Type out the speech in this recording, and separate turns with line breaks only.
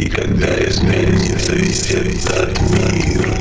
И когда изменится весь этот мир